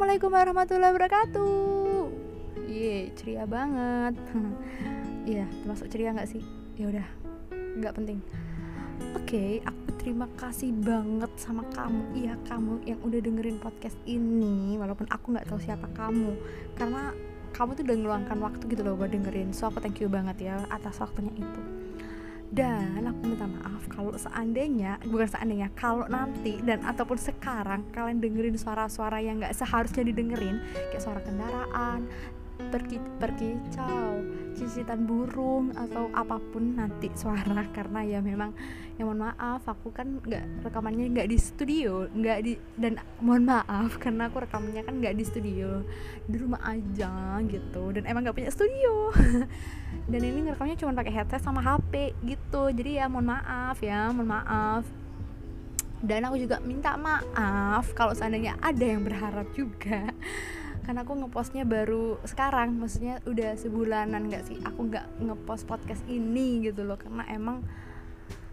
Assalamualaikum warahmatullahi wabarakatuh. Ye, ceria banget. Iya, termasuk ceria nggak sih? Ya udah, nggak penting. Oke, aku terima kasih banget sama kamu, iya kamu yang udah dengerin podcast ini, walaupun aku nggak tahu siapa kamu, karena kamu tuh udah ngeluangkan waktu gitu loh buat dengerin. So aku thank you banget ya atas waktunya itu dan aku minta maaf kalau seandainya bukan seandainya kalau nanti dan ataupun sekarang kalian dengerin suara-suara yang nggak seharusnya didengerin kayak suara kendaraan pergi perkicau cicitan burung atau apa pun nanti suara karena ya memang ya mohon maaf aku kan nggak rekamannya nggak di studio nggak di dan mohon maaf karena aku rekamannya kan nggak di studio di rumah aja gitu dan emang nggak punya studio. Dan ini ngerekamnya cuma pakai headset sama HP gitu jadi ya mohon maaf ya mohon maaf. Dan aku juga minta maaf kalau seandainya ada yang berharap juga karena aku ngepostnya baru sekarang maksudnya udah sebulanan nggak sih? Aku nggak ngepost podcast ini gitu loh karena emang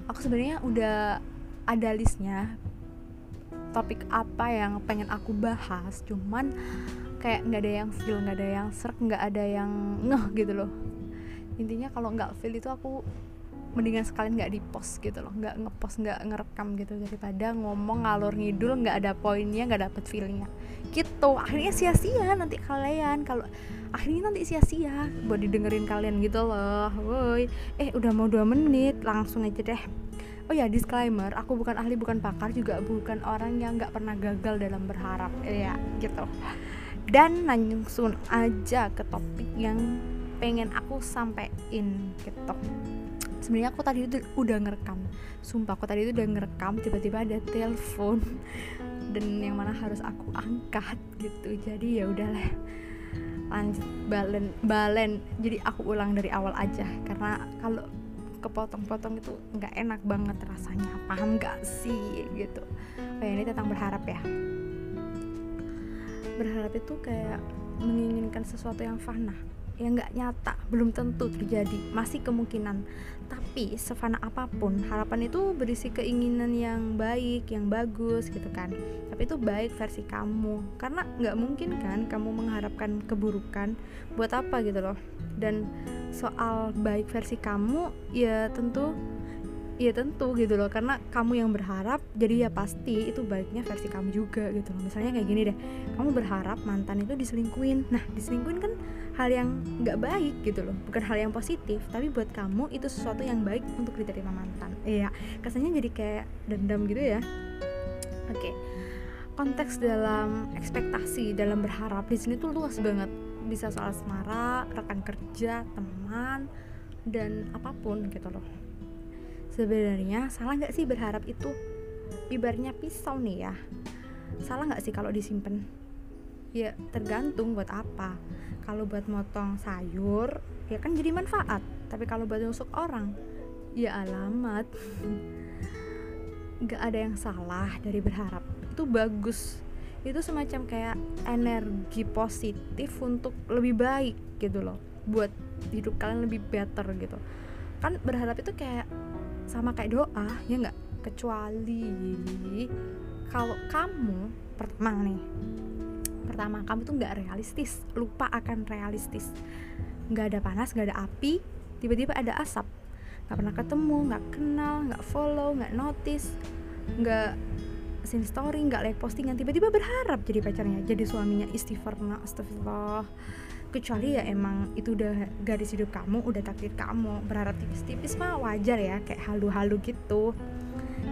aku sebenarnya udah ada listnya topik apa yang pengen aku bahas cuman kayak nggak ada yang feel nggak ada yang serk nggak ada yang ngeh gitu loh. Intinya kalau nggak feel itu aku mendingan sekalian nggak di post gitu loh nggak ngepost nggak ngerekam gitu daripada ngomong ngalor ngidul nggak ada poinnya nggak dapet feelingnya gitu akhirnya sia-sia nanti kalian kalau akhirnya nanti sia-sia buat didengerin kalian gitu loh. Woi eh udah mau dua menit langsung aja deh. Oh ya disclaimer aku bukan ahli bukan pakar juga bukan orang yang nggak pernah gagal dalam berharap. Ya gitu. Dan langsung aja ke topik yang pengen aku sampein gitu sebenarnya aku tadi itu udah ngerekam. Sumpah aku tadi itu udah ngerekam tiba-tiba ada telepon. Dan yang mana harus aku angkat gitu. Jadi ya udahlah. Lanjut balen balen. Jadi aku ulang dari awal aja. Karena kalau kepotong-potong itu nggak enak banget rasanya. Paham gak sih? Gitu. Kayak ini tentang berharap ya. Berharap itu kayak menginginkan sesuatu yang fana yang nggak nyata belum tentu terjadi. Masih kemungkinan. Tapi sefana apa pun harapan itu berisi keinginan yang baik yang bagus gitu kan. Tapi itu baik versi kamu. Karena nggak mungkin kan kamu mengharapkan keburukan. Buat apa gitu loh. Dan soal baik versi kamu ya tentu ya tentu gitu loh. Karena kamu yang berharap jadi ya pasti itu baiknya versi kamu juga gitu loh. Misalnya kayak gini deh kamu berharap mantan itu diselingkuin. Nah diselingkuin kan hal yang nggak baik gitu loh. Bukan hal yang positif tapi buat kamu itu sesuatu yang baik untuk diterima mantan. Iya kesannya jadi kayak dendam gitu ya. Oke konteks dalam ekspektasi dalam berharap di sini tuh luas banget. Bisa soal asmara rekan kerja teman dan apa pun gitu loh sebenarnya salah nggak sih berharap itu? Ibaratnya pisau nih ya. Salah nggak sih kalau disimpan ya tergantung buat apa. Kalau buat motong sayur ya kan jadi manfaat. Tapi kalau buat nusuk orang ya alamat. Nggak ada yang salah dari berharap. Itu bagus. Itu semacam kayak energi positif untuk lebih baik gitu loh. Buat hidup kalian lebih better gitu. Kan berharap itu kayak sama kayak doa ya nggak? Kecuali kalau kamu pertama nih pertama kamu tuh nggak realistis lupa akan realistis. Nggak ada panas nggak ada api tiba-tiba ada asap. Nggak pernah ketemu nggak kenal nggak follow nggak notice nggak sin story nggak like postingan tiba-tiba berharap jadi pacarnya jadi suaminya. Istighfar astagfirullah kecuali ya emang itu udah garis hidup kamu udah takdir kamu berharap tipis-tipis mah wajar ya kayak halu-halu gitu.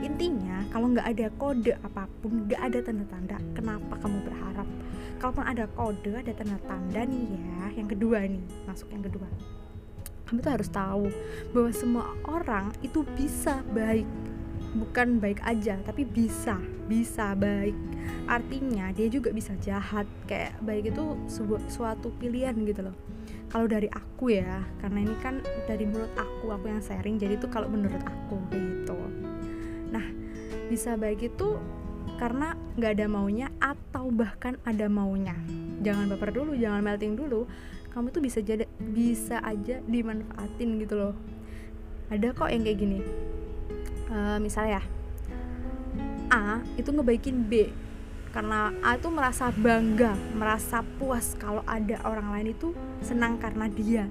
Intinya kalau nggak ada kode apa pun nggak ada tanda-tanda kenapa kamu berharap. Kalaupun ada kode ada tanda-tanda nih ya yang kedua nih masuk yang kedua. Kamu tuh harus tahu bahwa semua orang itu bisa baik bukan baik aja tapi bisa bisa baik. Artinya dia juga bisa jahat. Kayak baik itu sebuah suatu pilihan gitu loh. Kalau dari aku ya karena ini kan dari mulut aku aku yang sharing jadi itu kalau menurut aku gitu. Nah bisa baik itu karena nggak ada maunya atau bahkan ada maunya. Jangan baper dulu jangan melting dulu. Kamu tuh bisa jadi bisa aja dimanfaatin gitu loh. Ada kok yang kayak gini uh, misalnya ya A itu ngebaikin B karena A itu merasa bangga merasa puas kalau ada orang lain itu senang karena dia.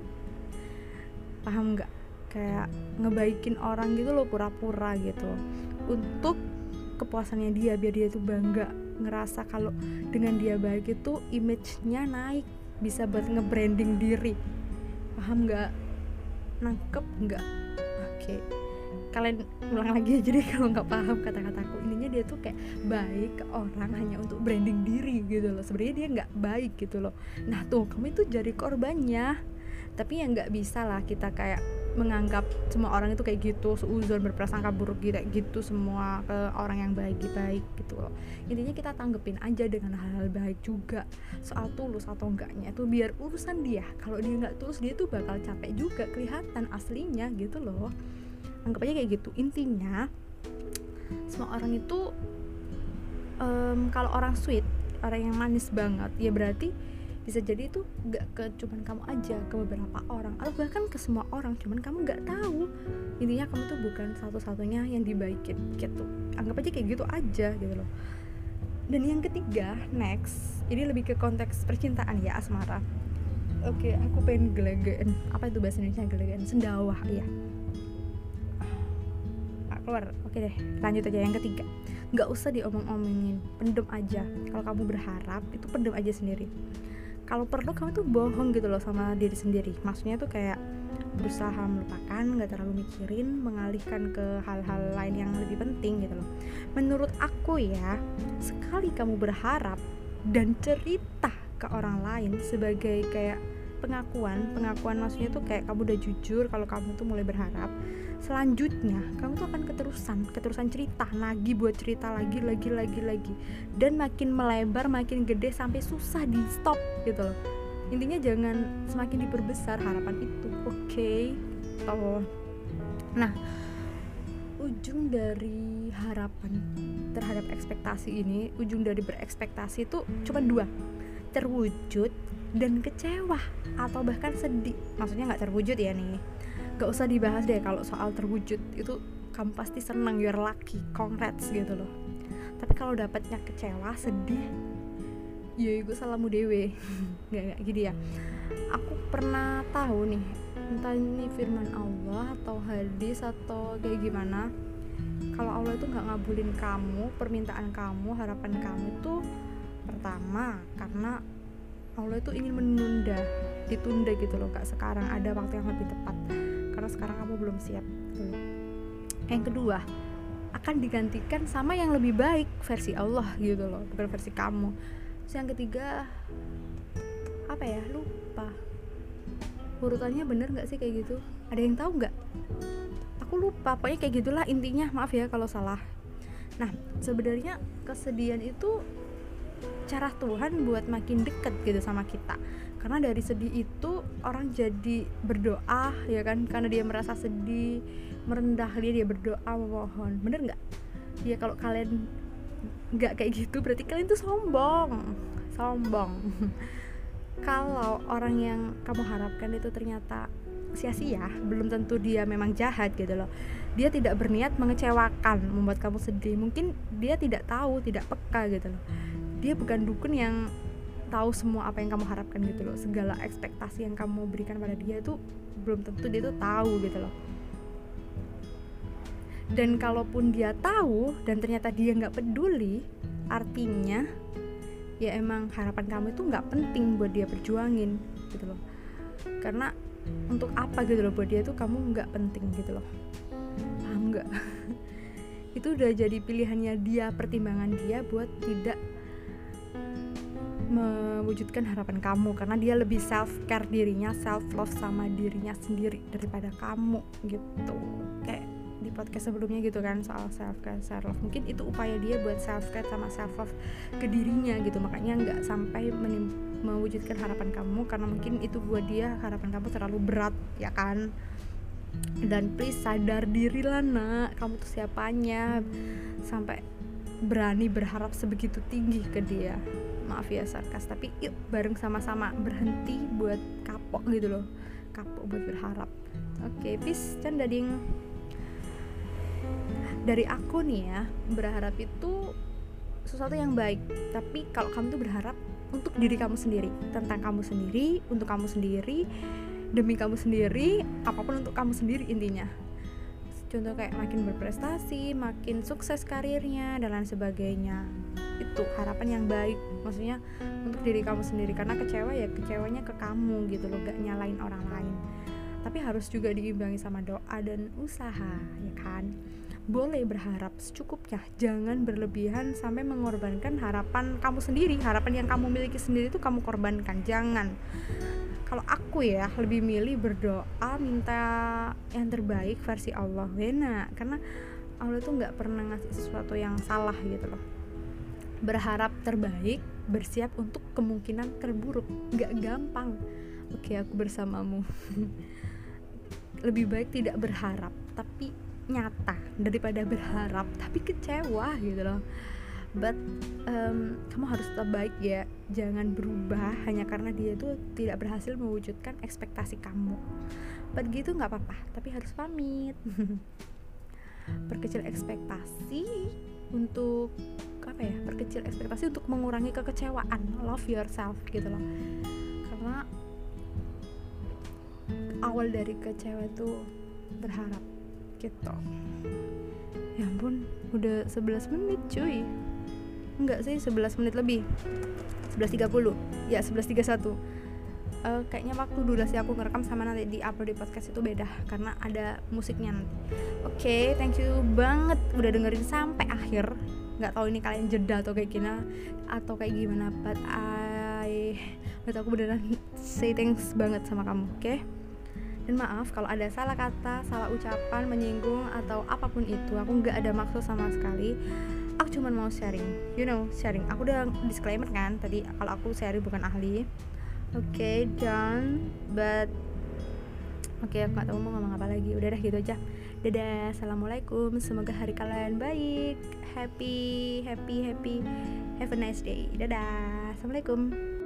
Paham nggak? Kayak ngebaikin orang gitu loh pura-pura gitu. Untuk kepuasannya dia biar dia tuh bangga ngerasa kalau dengan dia baik itu image-nya naik bisa buat nge-branding diri. Paham nggak? Nangkep nggak? Oke. okay. Kalian ulang lagi aja deh kalau nggak paham kata-kataku. Ininya dia tuh kayak baik ke orang hanya untuk branding diri gitu loh. Sebenarnya dia nggak baik gitu loh. Nah tuh kamu itu jadi korbannya. Tapi ya nggak bisa lah kita kayak menganggap semua orang itu kayak gitu seuzon berprasangka buruk gitu gitu semua ke orang yang baik-baik gitu loh. Intinya kita tanggepin aja dengan hal-hal baik juga. Soal tulus atau enggaknya itu biar urusan dia. Kalau dia nggak tulus dia tuh bakal capek juga kelihatan aslinya gitu loh anggap aja kayak gitu. Intinya semua orang itu um, kalau orang sweet orang yang manis banget ya berarti bisa jadi itu gak ke cuman kamu aja ke beberapa orang. Atau bahkan ke semua orang cuman kamu gak tahu. Intinya kamu tuh bukan satu-satunya yang dibaikin gitu. Anggap aja kayak gitu aja gitu loh. Dan yang ketiga next ini lebih ke konteks percintaan ya asmara. Oke aku pengen gelegean apa itu bahasa Indonesia gelegean sendawah ya keluar. Oke deh lanjut aja. Yang ketiga nggak usah diomong-omongin. Pendem aja. Kalau kamu berharap itu pendem aja sendiri. Kalau perlu kamu tuh bohong gitu loh sama diri sendiri. Maksudnya tuh kayak berusaha melupakan nggak terlalu mikirin mengalihkan ke hal-hal lain yang lebih penting gitu loh. Menurut aku ya sekali kamu berharap dan cerita ke orang lain sebagai kayak pengakuan pengakuan maksudnya tuh kayak kamu udah jujur kalau kamu tuh mulai berharap selanjutnya kamu tuh akan keterusan keterusan cerita lagi buat cerita lagi lagi lagi lagi. Dan makin melebar makin gede sampai susah di stop gitu loh. Intinya jangan semakin diperbesar harapan itu oke? Okay? oh nah ujung dari harapan terhadap ekspektasi ini ujung dari berekspektasi itu cuma dua. Terwujud dan kecewa atau bahkan sedih. Maksudnya nggak terwujud ya nih gak usah dibahas deh kalau soal terwujud. Itu kamu pasti senang you're lucky congrats gitu loh. Tapi kalau dapatnya kecewa sedih ya gue salahmu dewe nggak nggak gini ya. Aku pernah tahu nih entah ini firman Allah atau hadis atau kayak gimana kalau Allah itu nggak ngabulin kamu permintaan kamu harapan kamu itu pertama karena Allah itu ingin menunda ditunda gitu loh kak. Sekarang ada waktu yang lebih tepat karena sekarang kamu belum siap. Gitu yang kedua akan digantikan sama yang lebih baik versi Allah gitu loh bukan versi kamu. Terus yang ketiga apa ya lupa. Urutannya bener nggak sih kayak gitu? Ada yang tahu nggak? Aku lupa pokoknya kayak gitulah intinya. Maaf ya kalau salah. Nah sebenarnya kesedihan itu cara Tuhan buat makin deket gitu sama kita karena dari sedih itu orang jadi berdoa ya kan? Karena dia merasa sedih merendah dia dia berdoa memohon. Bener nggak? Ya kalau kalian nggak kayak gitu berarti kalian tuh sombong. Sombong. Kalau orang yang kamu harapkan itu ternyata sia-sia belum tentu dia memang jahat gitu loh. Dia tidak berniat mengecewakan membuat kamu sedih. Mungkin dia tidak tahu tidak peka gitu loh. Dia bukan dukun yang tahu semua apa yang kamu harapkan gitu loh. Segala ekspektasi yang kamu berikan pada dia itu belum tentu dia tuh tahu gitu loh. Dan kalaupun dia tahu dan ternyata dia nggak peduli artinya ya emang harapan kamu itu nggak penting buat dia perjuangin gitu loh. Karena untuk apa gitu loh buat dia tuh kamu nggak penting gitu loh. Paham nggak? Itu udah jadi pilihannya dia pertimbangan dia buat tidak mewujudkan harapan kamu karena dia lebih self care dirinya self love sama dirinya sendiri daripada kamu gitu. Kayak di podcast sebelumnya gitu kan soal self care self love mungkin itu upaya dia buat self care sama self love ke dirinya gitu. Makanya nggak sampai mewujudkan harapan kamu karena mungkin itu buat dia harapan kamu terlalu berat ya kan? Dan please sadar diri lah nak. Kamu tuh siapanya? Sampai berani berharap sebegitu tinggi ke dia maaf ya sarkas. Tapi yuk bareng sama-sama berhenti buat kapok gitu loh. Kapok buat berharap. Oke okay, peace dan dading dari aku nih ya berharap itu sesuatu yang baik. Tapi kalau kamu tuh berharap untuk diri kamu sendiri tentang kamu sendiri untuk kamu sendiri demi kamu sendiri apa pun untuk kamu sendiri intinya contoh kayak makin berprestasi makin sukses karirnya dan lain sebagainya. Itu harapan yang baik maksudnya untuk diri kamu sendiri. Karena kecewa ya kecewanya ke kamu gitu loh gak nyalain orang lain. Tapi harus juga diimbangi sama doa dan usaha ya kan? Boleh berharap secukupnya jangan berlebihan sampai mengorbankan harapan kamu sendiri. Harapan yang kamu miliki sendiri itu kamu korbankan jangan kalau aku ya lebih milih berdoa minta yang terbaik versi Allah. Wena karena Allah tuh nggak pernah ngasih sesuatu yang salah gitu loh. Berharap terbaik bersiap untuk kemungkinan terburuk. Nggak gampang. Oke aku bersamamu. Lebih baik tidak berharap tapi nyata daripada berharap tapi kecewa gitu loh. But um, kamu harus tetap baik ya jangan berubah hanya karena dia itu tidak berhasil mewujudkan ekspektasi kamu. But gitu nggak apa-apa tapi harus pamit. Perkecil ekspektasi untuk apa ya perkecil ekspektasi untuk mengurangi kekecewaan love yourself gitu loh. Karena awal dari kecewa itu berharap gitu. Ya ampun udah 11 menit cuy. Enggak sih 11 menit lebih 11.30 ya 11.31 uh, kayaknya waktu durasi aku ngerekam sama nanti di upload di podcast itu beda karena ada musiknya nanti. Oke okay, thank you banget udah dengerin sampai akhir. Nggak tahu ini kalian jeda atau kayak gimana atau kayak gimana but I but aku beneran say thanks banget sama kamu oke? Okay? dan maaf kalau ada salah kata salah ucapan menyinggung atau apa pun itu aku nggak ada maksud sama sekali aku cuma mau sharing you know sharing. Aku udah disclaimer kan tadi kalau aku sharing bukan ahli. Oke okay, but oke okay, aku nggak tahu mau ngomong apa lagi. Udah dah gitu aja. Dadah assalamualaikum. Semoga hari kalian baik happy happy happy. Have a nice day. Dadah assalamualaikum